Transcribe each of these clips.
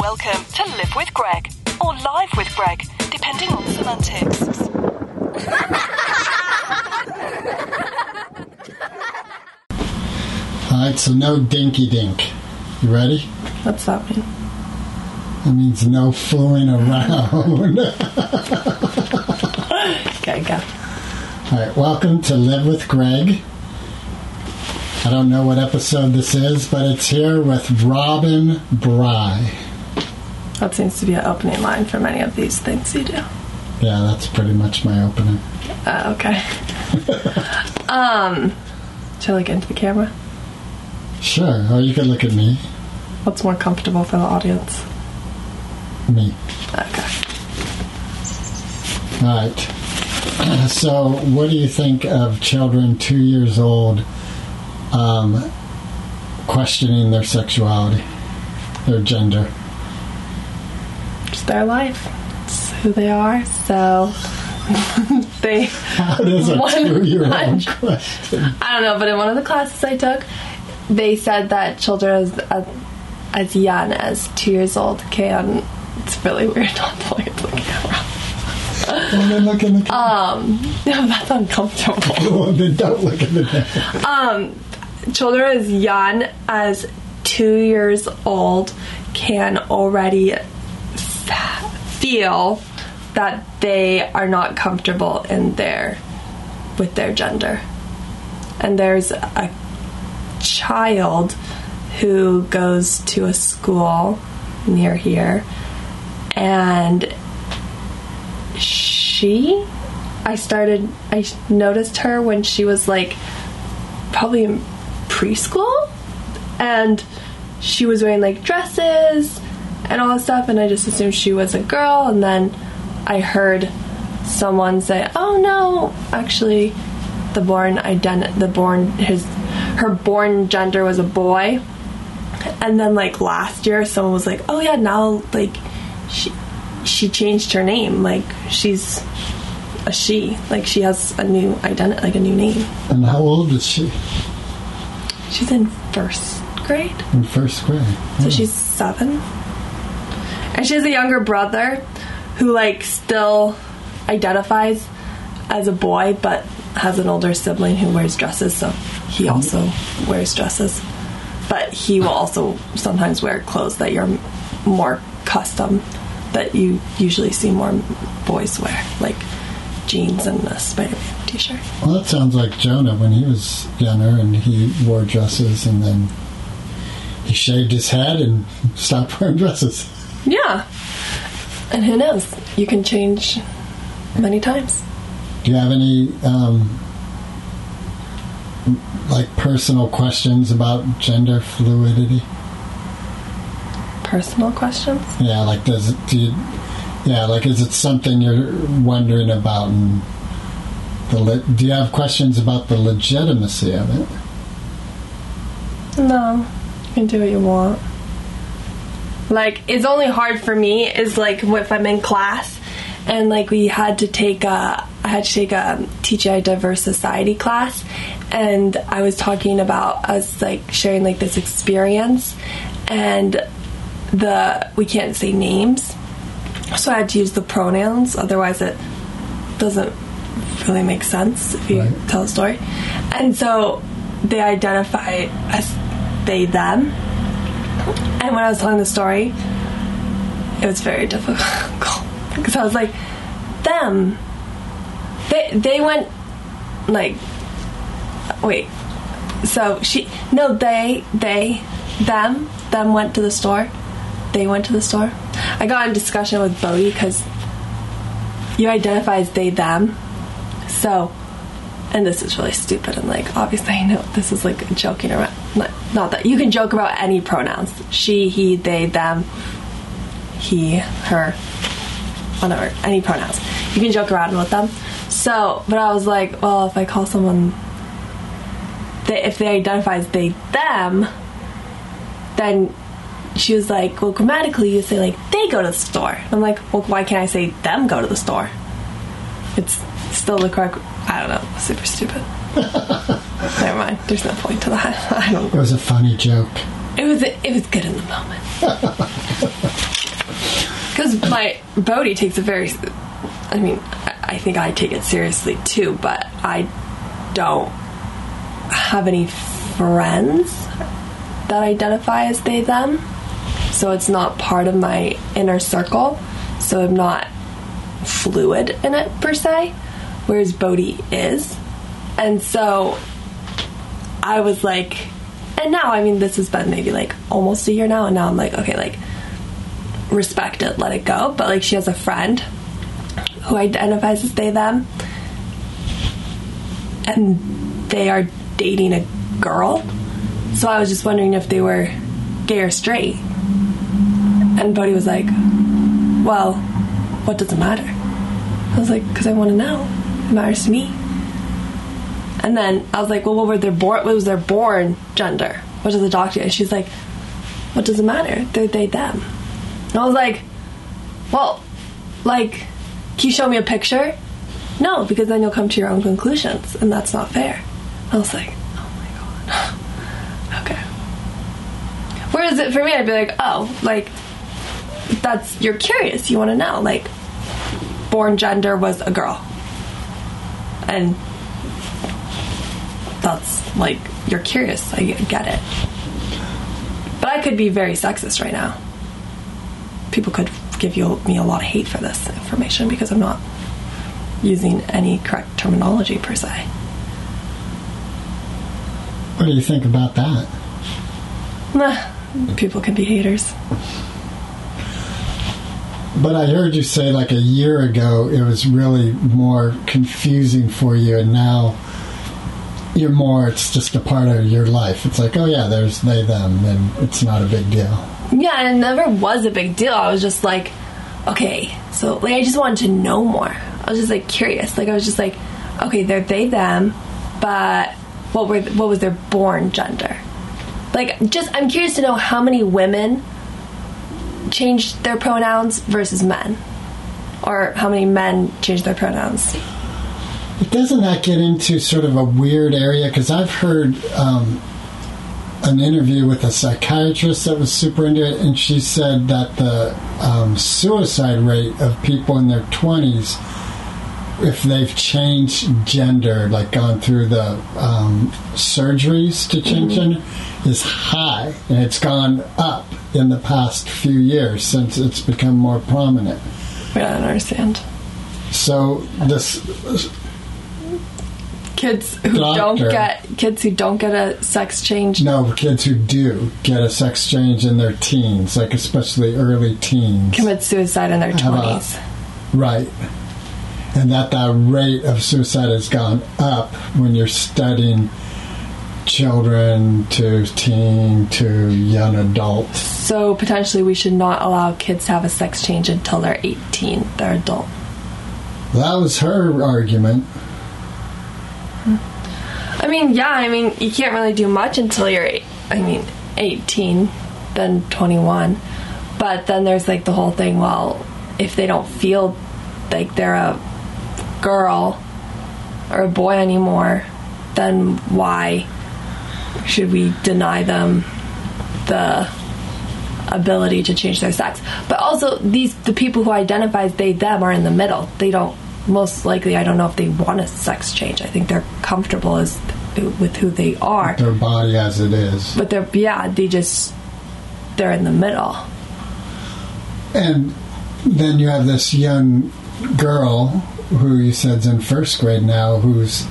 Welcome to Live with Greg, or Live with Greg, depending on semantics. Alright, so no dinky dink. You ready? What's that mean? That means no fooling around. Okay, go. Alright, welcome to Live with Greg. I don't know what episode this is, but it's here with Robin Bry. That seems to be an opening line for many of these things you do. Yeah, that's pretty much my opening. Uh, okay. um, should I look into the camera? Sure, or you can look at me. What's more comfortable for the audience? Me. Okay. Alright. So, what do you think of children two years old um, questioning their sexuality, their gender? Their life. It's who they are. So they. How does a One two year old question? I don't know, but in one of the classes I took, they said that children as as, as young as two years old can. It's really weird not to look at the camera. Then look in the camera. Um, no, that's uncomfortable. Well, then don't look at the camera. um, children as young as two years old can already feel that they are not comfortable in their with their gender. And there's a child who goes to a school near here and she I started I noticed her when she was like probably in preschool and she was wearing like dresses and all this stuff and I just assumed she was a girl and then I heard someone say, "Oh no, actually the born ident the born his her born gender was a boy." And then like last year someone was like, "Oh yeah, now like she she changed her name. Like she's a she. Like she has a new identity, like a new name." And how old is she? She's in first grade, In first grade. so she's seven. And she has a younger brother who, like, still identifies as a boy, but has an older sibling who wears dresses, so he mm-hmm. also wears dresses. But he will also sometimes wear clothes that you're more custom, that you usually see more boys wear, like jeans and a Spider Man t shirt. Well, that sounds like Jonah when he was younger and he wore dresses and then he shaved his head and stopped wearing dresses. Yeah. And who knows? You can change many times. Do you have any um, like personal questions about gender fluidity? Personal questions? Yeah, like does it, do you, yeah, like is it something you're wondering about? And the le- do you have questions about the legitimacy of it? No. You can do what you want. Like, it's only hard for me is like if I'm in class and like we had to take a I had to take a TGI Diverse Society class and I was talking about I was like sharing like this experience and the we can't say names. So I had to use the pronouns otherwise it doesn't really make sense if you Right. tell a story. And so they identify as they them and when I was telling the story it was very difficult. Because I was like them they they went like wait so she no they they them them went to the store they went to the store. I got in discussion with Bodhi because you identify as they them. So and this is really stupid and like obviously i know this is like joking around not, that you can joke about any pronouns. She he they them he her whatever any pronouns. You can joke around with them. So but i was like well if i call someone they, if they identify as they them then she was like well grammatically you say like they go to the store. I'm like well why can't i say them go to the store? It's still the correct i don't know super stupid never mind there's no point to that i don't It was a funny joke. it was it was good in the moment Because my Bodhi takes a very. I mean, I I think I take it seriously too, but I don't have any friends that identify as they them, so it's not part of my inner circle. So I'm not fluid in it per se, whereas Bodhi is, and so I was like, and now I mean this has been maybe like almost a year now, and now I'm like, okay, like respect it, let it go. But like she has a friend who identifies as they them, and they are dating a girl. So I was just wondering if they were gay or straight. And Bodhi was like, "Well, what does it matter?" I was like, "Because I want to know. It matters to me." And then I was like, "Well, what were their born? What was their born gender? What does the doctor?" And she's like, "What does it matter? They're they them." And I was like, "Well, like, can you show me a picture?" No, because then you'll come to your own conclusions, and that's not fair. I was like, "Oh my god." okay. Whereas it, for me, I'd be like, "Oh, like, that's you're curious. You want to know, like." Born gender was a girl, and that's like you're curious. I get it. But I could be very sexist right now. People could give you me a lot of hate for this information because I'm not using any correct terminology per se. What do you think about that? Nah, people can be haters. But I heard you say like a year ago it was really more confusing for you, and now you're more, it's just a part of your life. It's like, oh yeah, there's they, them, and it's not a big deal. Yeah, and it never was a big deal. I was just like, okay, so like I just wanted to know more. I was just like curious. Like I was just like, okay, they're they them, but what were what was their born gender? Like just I'm curious to know how many women changed their pronouns versus men, or how many men changed their pronouns. But doesn't that get into sort of a weird area? Because I've heard um, an interview with a psychiatrist that was super into it, and she said that the um, suicide rate of people in their 20s, if they've changed gender, like gone through the um, surgeries to change gender, is high, and it's gone up in the past few years since it's become more prominent. I don't understand. So this Kids who Doctor. don't get kids who don't get a sex change. No, kids who do get a sex change in their teens, like especially early teens. Commit suicide in their Have twenties. Right. And that the rate of suicide has gone up when you're studying children to teen to young adults. So potentially, we should not allow kids to have a sex change until they're eighteen. They're adult. That was her argument. Mean, yeah. I mean, you can't really do much until you're. I mean, eighteen, then twenty-one. But then there's like the whole thing. Well, if they don't feel like they're a girl or a boy anymore, then why should we deny them the ability to change their sex? But also, these the people who identify as they them are in the middle. They don't. Most likely, I don't know if they want a sex change. I think they're comfortable as with who they are. Their body as it is. But they're yeah, they just they're in the middle. And then you have this young girl who you said's in first grade now who's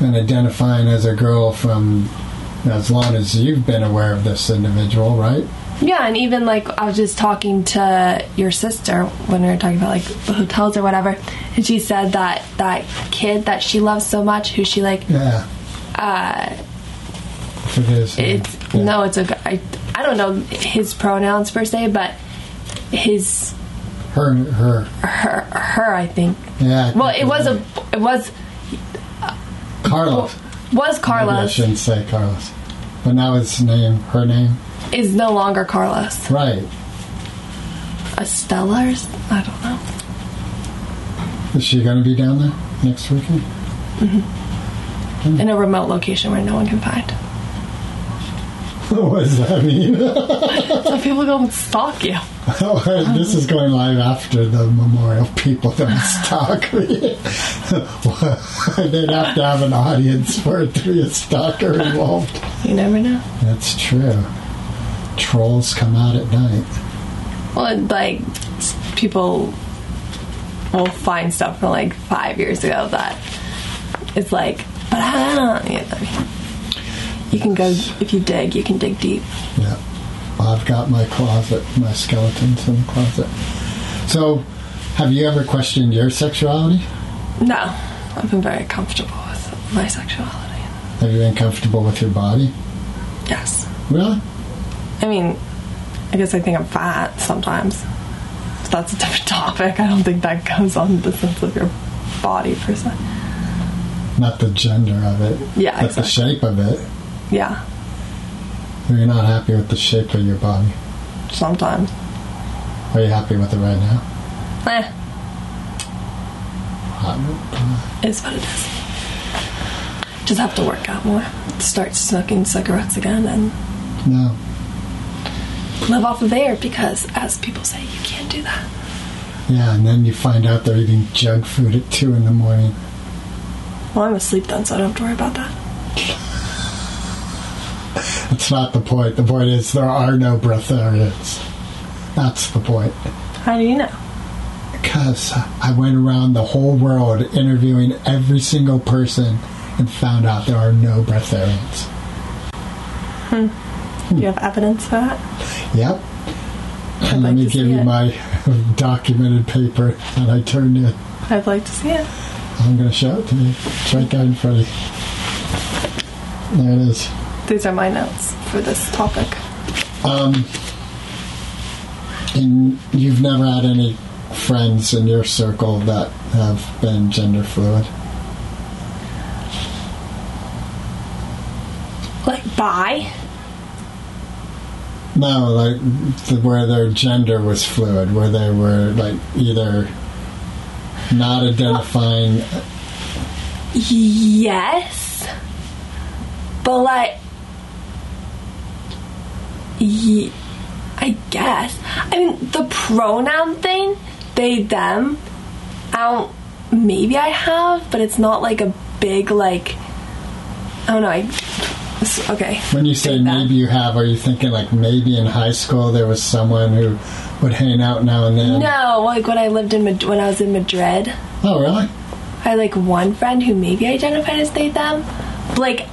been identifying as a girl from as long as you've been aware of this individual, right? Yeah, and even like I was just talking to your sister when we were talking about like hotels or whatever, and she said that that kid that she loves so much, who she like, Yeah. Uh, his it's Yeah. no, it's a I, I don't know his pronouns per se, but his Her, her. her her I think. Yeah. I Well, think it was a it was Carlos. was Maybe I shouldn't say Carlos. But now it's name, her name. is no longer Carlos. Right. Estella or s- I don't know. Is she going to be down there next weekend? In a remote location where no one can find. what does that mean? So people don't stalk you. Oh, this is going live after the memorial. People don't stalk me. They'd have to have an audience for it to be a stalker involved. You never know. That's true. Trolls come out at night. Well, like people will find stuff from like five years ago that it's like, but I don't. Yeah, I mean, you can go if you dig, you can dig deep. Yeah. I've got my closet, my skeletons in the closet. So, have you ever questioned your sexuality? No, I've been very comfortable with my sexuality. Have you been comfortable with your body? Yes, Really? I mean, I guess I think I'm fat sometimes. But that's a different topic. I don't think that goes on the sense of your body per se. Not the gender of it, Yeah, but the shape of it. Yeah, You're not happy with the shape of your body. sometimes. Are you happy with it right now? Eh, is what it is. Just have to work out more. Start smoking cigarettes again and No. live off of air because, as people say, you can't do that. Yeah, and then you find out they're eating junk food at 2 in the morning. Well, I'm asleep then, so I don't have to worry about that. That's not the point. The point is there are no breatharians. That's the point. How do you know? Because I went around the whole world interviewing every single person and found out there are no breatharians. Hmm. Do you have evidence for that? Yep. I'd Let like me to give you it. my documented paper that I turned in. I'd like to see it. I'm going to show it to you. It's right there in front of you. There it is. These are my notes for this topic. Um, and you've never had any friends in your circle that have been gender fluid? Like, bi? No, like th- where their gender was fluid, where they were like either not identifying. Yes. But, like, ye- I guess. I mean, the pronoun thing, they, them, I don't, maybe I have, but it's not like a big, like, I don't know, I, okay. When you say maybe you have, are you thinking like maybe in high school there was someone who would hang out now and then? No, like when I lived in, Mad- when I was in Madrid, Oh, really? I had like one friend who maybe identified as they them. Like,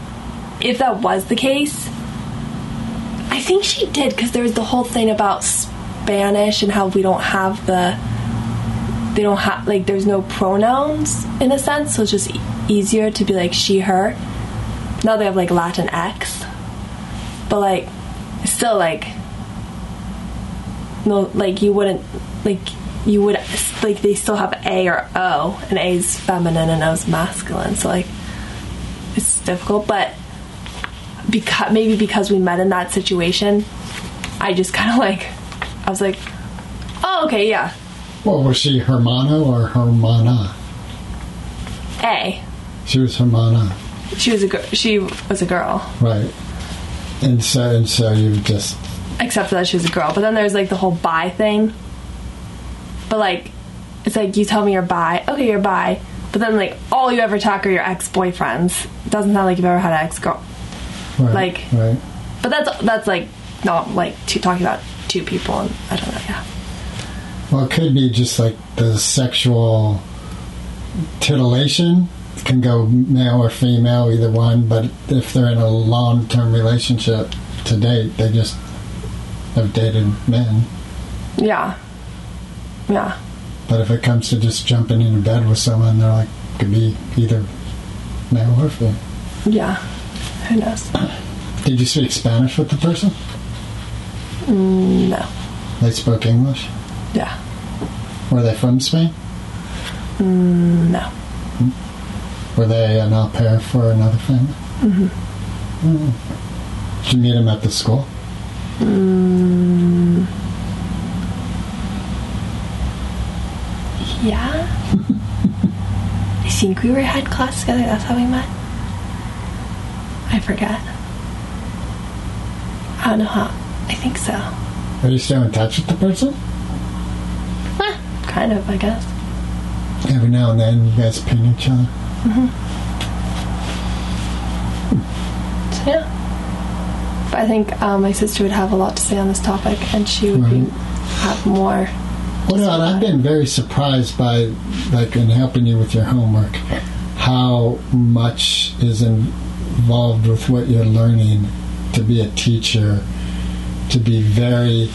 if that was the case, I think she did because there was the whole thing about Spanish and how we don't have the. They don't have like there's no pronouns in a sense, so it's just e- easier to be like she her. Now they have like Latinx, but like it's still like no like you wouldn't like you would like they still have A or O and A is feminine and O is masculine so like it's difficult but because maybe because we met in that situation I just kind of like I was like oh okay yeah. Well, was she Hermano or Hermana? A. She was Hermana, she was a gir- she was a girl. Right? And so, and so you just except for that she was a girl. But then there's like the whole bi thing. But like it's like you tell me you're bi okay you're bi. But then like all you ever talk are your ex-boyfriends. Doesn't sound like you've ever had an ex-girl. Right, Like- right. But that's that's like not like talking about two people, and I don't know. Yeah, Well, it could be just like the sexual titillation can go male or female, either one. But if they're in a long-term relationship to date, they just have dated men. yeah, yeah. But if it comes to just jumping into bed with someone, they're like could be either male or female. Yeah, who knows? Did you speak Spanish with the person? Mm, no, They spoke English. yeah, Were they from Spain? Mm, no. Hmm? Were they an au pair for another family? Mm-hmm. Did you meet him at the school? Yeah. I think we were had class together. That's how we met. I forget. I don't know how. I think so. Are you still in touch with the person? Eh, kind of, I guess. Every now and then, you guys ping each other. So, yeah. But I think um, my sister would have a lot to say on this topic, and she would be, have more. Well, no, and I've been very surprised by, like, in helping you with your homework, how much is involved with what you're learning to be a teacher, to be very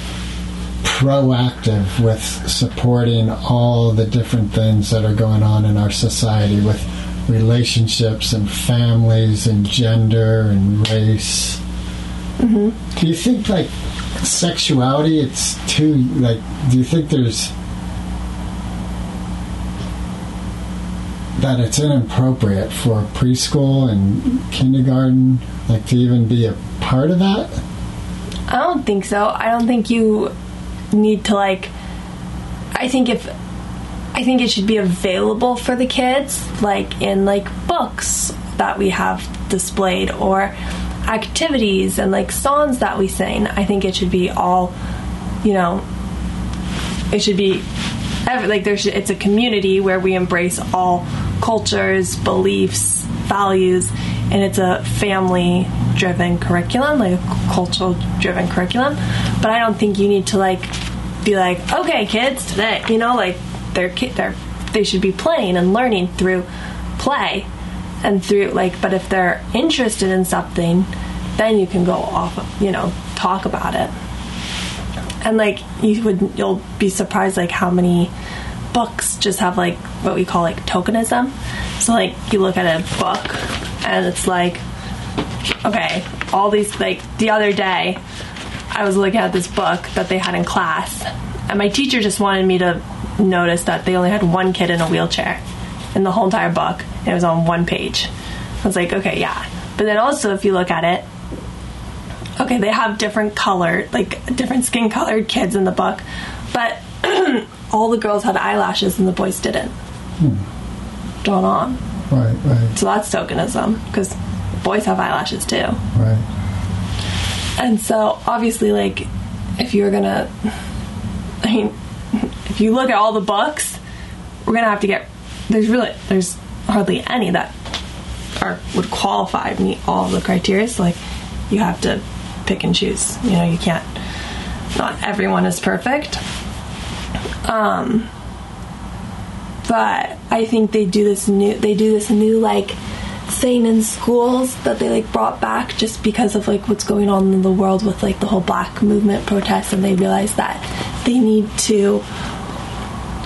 proactive with supporting all the different things that are going on in our society with relationships and families and gender and race. Mm-hmm. Do you think, like, sexuality, it's too, like, do you think there's that it's inappropriate for preschool and kindergarten, like, to even be a part of that? I don't think so. I don't think you need to like. I think if I think it should be available for the kids, like in like books that we have displayed or activities and like songs that we sing. I think it should be all, you know, it should be like there's it's a community where we embrace all cultures, beliefs, values, and it's a family driven curriculum, like a cultural driven curriculum. But I don't think you need to like be like, okay, kids, today, you know, like they're ki- they're they should be playing and learning through play and through like. But if they're interested in something, then you can go off, you know, talk about it and like you would you'll be surprised like how many books just have like what we call like tokenism so like you look at a book and it's like okay all these like the other day i was looking at this book that they had in class and my teacher just wanted me to notice that they only had one kid in a wheelchair in the whole entire book it was on one page i was like okay yeah but then also if you look at it okay, they have different color, like different skin colored kids in the book, but all the girls had eyelashes and the boys didn't. Hmm. Drawn on. Right, right, So that's tokenism because boys have eyelashes too. right. And so obviously, like, if you're gonna, I mean, you look at all the books, we're gonna have to get. There's really there's hardly any that are would qualify meet all the criteria. So like, you have to pick and choose. You know, you can't. Not everyone is perfect. Um, but I think they do this new. They do this new like thing in schools that they like brought back just because of like what's going on in the world with like the whole black movement protests and they realize that they need to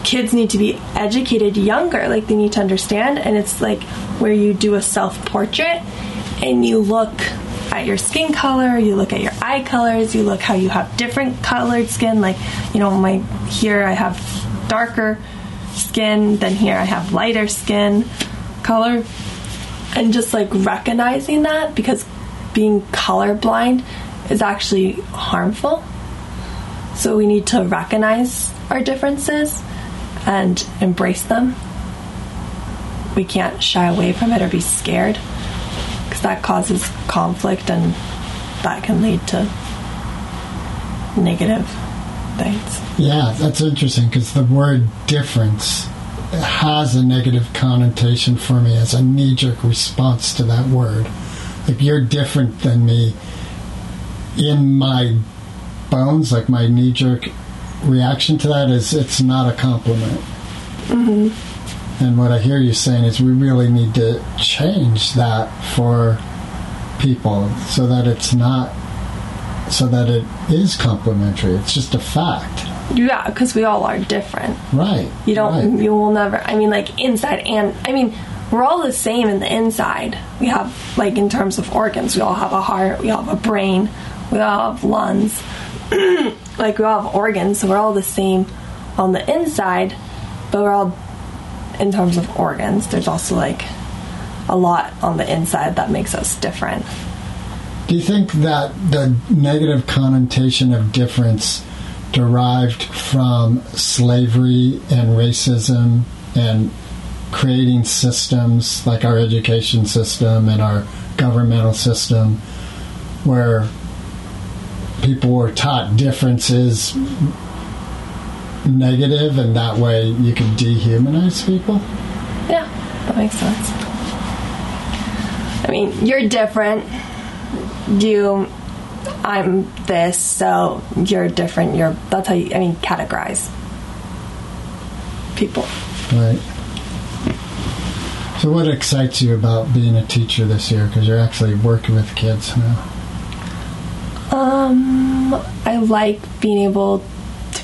kids need to be educated younger like they need to understand and it's like where you do a self portrait and you look at your skin color you look at your eye colors you look how you have different colored skin like you know my here i have darker skin then here i have lighter skin color and just like recognizing that because being colorblind is actually harmful. So we need to recognize our differences and embrace them. We can't shy away from it or be scared because that causes conflict and that can lead to negative things. Yeah, that's interesting because the word difference has a negative connotation for me as a knee jerk response to that word. Like, you're different than me in my bones, like, my knee jerk reaction to that is it's not a compliment. Mm-hmm. And what I hear you saying is we really need to change that for people so that it's not, so that it is complimentary. It's just a fact. Yeah, because we all are different. Right. You don't. right. You will never. I mean, like inside and I mean, we're all the same in the inside. We have like in terms of organs, we all have a heart, we all have a brain, we all have lungs. like we all have organs, so we're all the same on the inside, but we're all in terms of organs. There's also like a lot on the inside that makes us different. Do you think that the negative connotation of difference derived from slavery and racism and creating systems like our education system and our governmental system where people were taught difference is negative, and that way you can dehumanize people. Yeah, that makes sense. I mean, you're different. You, I'm this, so you're different. You're that's how you. I mean, categorize people. Right. So, what excites you about being a teacher this year? Because you're actually working with kids now. Um, I like being able to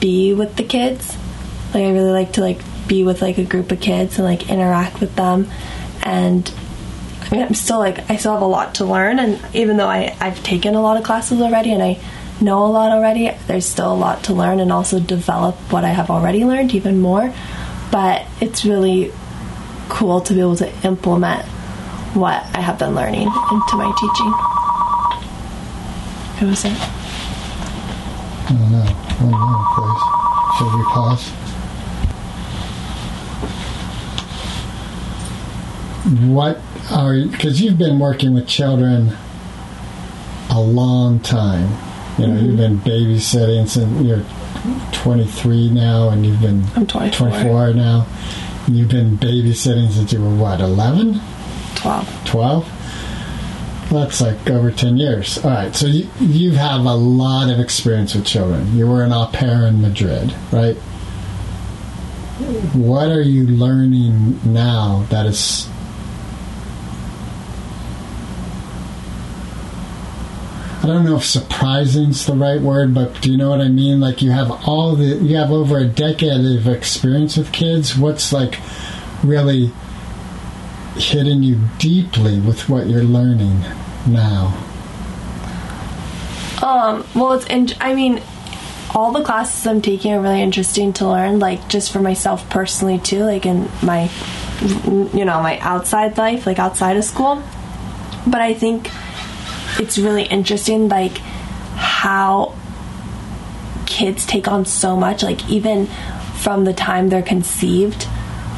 be with the kids. Like, I really like to like be with like a group of kids and like interact with them. And I mean, I'm still like I still have a lot to learn. And even though I I've taken a lot of classes already and I know a lot already, there's still a lot to learn and also develop what I have already learned even more. But it's really cool to be able to implement what I have been learning into my teaching. Who was it? I don't know. One more, please. Should we pause? What are because you've been working with children a long time. You know, you've mm-hmm. been babysitting since you're 23 now, and you've been I'm 24. 24 now. You've been babysitting since you were what 11, 12. 12. That's like over 10 years. All right, so you, you have a lot of experience with children. You were an au pair in Madrid, right? What are you learning now that is. I don't know if surprising is the right word, but do you know what I mean? Like you have all the you have over a decade of experience with kids. What's like really hitting you deeply with what you're learning now? Um, well, it's, in, I mean, all the classes I'm taking are really interesting to learn, like just for myself personally too, like in my, you know, my outside life, like outside of school. But I think it's really interesting, like how kids take on so much, like even from the time they're conceived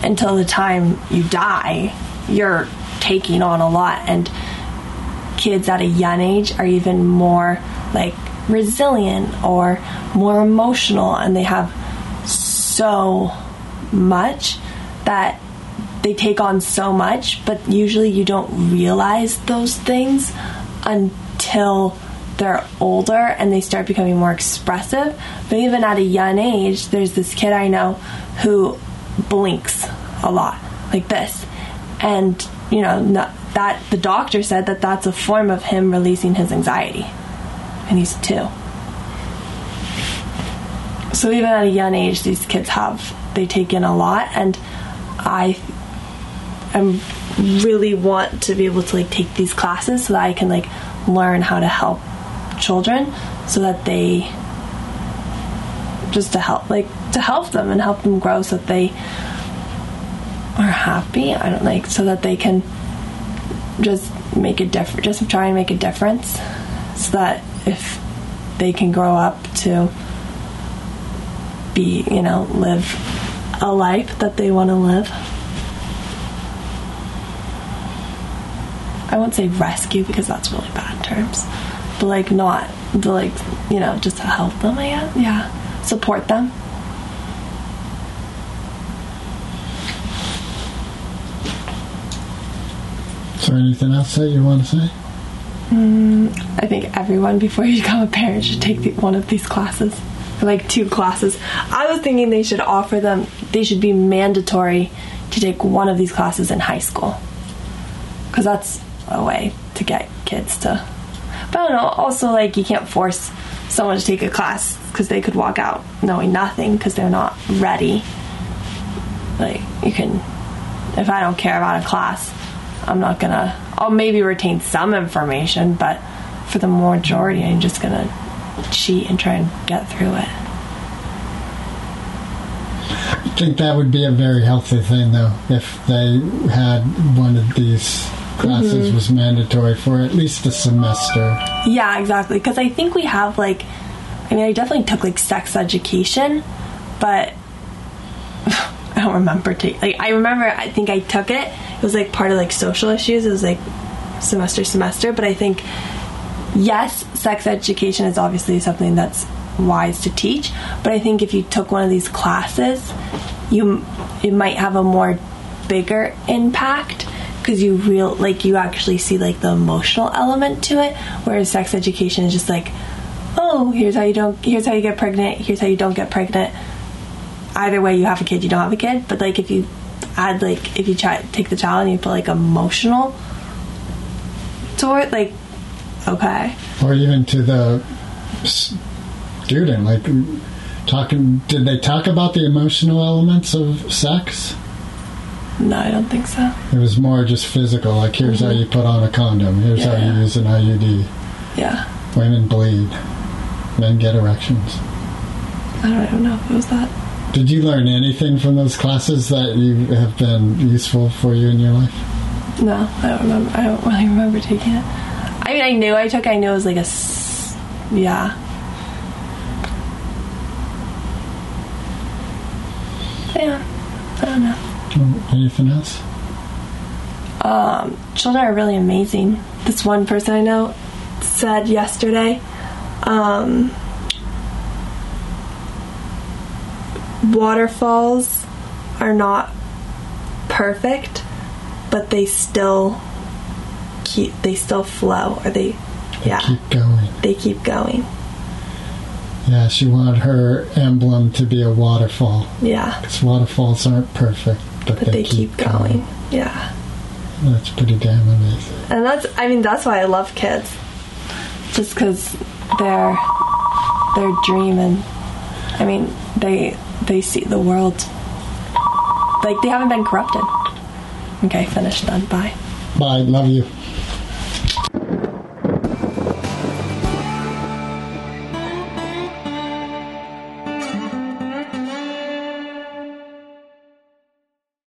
until the time you die, you're taking on a lot. And kids at a young age are even more like resilient or more emotional, and they have so much that they take on so much, but usually you don't realize those things until they're older and they start becoming more expressive. But even at a young age, there's this kid I know who blinks a lot, like this. And, you know, not, that the doctor said that that's a form of him releasing his anxiety. And he's two. So even at a young age, these kids have, they take in a lot. And I am really want to be able to like take these classes so that I can like learn how to help children so that they just to help like to help them and help them grow so that they are happy I don't like so that they can just make a difference just try and make a difference so that if they can grow up to be you know live a life that they want to live I won't say rescue because that's really bad terms, but like not, but like you know, just to help them. I guess, yeah, support them. Is there anything else that you want to say? Mm, I think everyone before you become a parent should take the, one of these classes, like two classes. I was thinking they should offer them. They should be mandatory to take one of these classes in high school, because that's a way to get kids to. But I don't know. Also, like you can't force someone to take a class because they could walk out knowing nothing because they're not ready. Like you can, if I don't care about a class, I'm not gonna. I'll maybe retain some information, but for the majority, I'm just gonna cheat and try and get through it. I think that would be a very healthy thing, though, if they had one of these classes mm-hmm. was mandatory for at least a semester. Yeah, exactly. Because I think we have like, I mean, I definitely took like sex education, but I don't remember taking. Like, I remember, I think I took it. It was like part of like social issues. It was like semester semester, but I think yes, sex education is obviously something that's wise to teach, but I think if you took one of these classes, you it might have a more bigger impact because you real like you actually see like the emotional element to it. Whereas sex education is just like oh here's how you don't here's how you get pregnant here's how you don't get pregnant. Either way you have a kid you don't have a kid. But like if you add like if you try take the child and you put like emotional toward like okay. Or even to the student like mm, talking did they talk about the emotional elements of sex? No i don't think so. It was more just physical like here's how mm-hmm. you put on a condom here's how Yeah. you use an iud yeah. Women bleed men get erections. I don't even know if it was that did you learn anything from those classes that you have been useful for you in your life? No i don't remember. I don't really remember taking it. I mean i knew i took i knew it was like a s- yeah. Yeah i don't know. Anything else? Um, children are really amazing. This one person I know said yesterday, um, waterfalls are not perfect, but they still keep they still flow or they yeah. keep going. They keep going. Yeah she wanted her emblem to be a waterfall. Yeah. Because waterfalls aren't perfect but, but they, keep, going. yeah. That's pretty damn amazing. And that's i mean that's why i love kids. Just because they're they're dreaming. I mean they they see the world. Like they haven't been corrupted. Okay finished done bye. Bye. Love you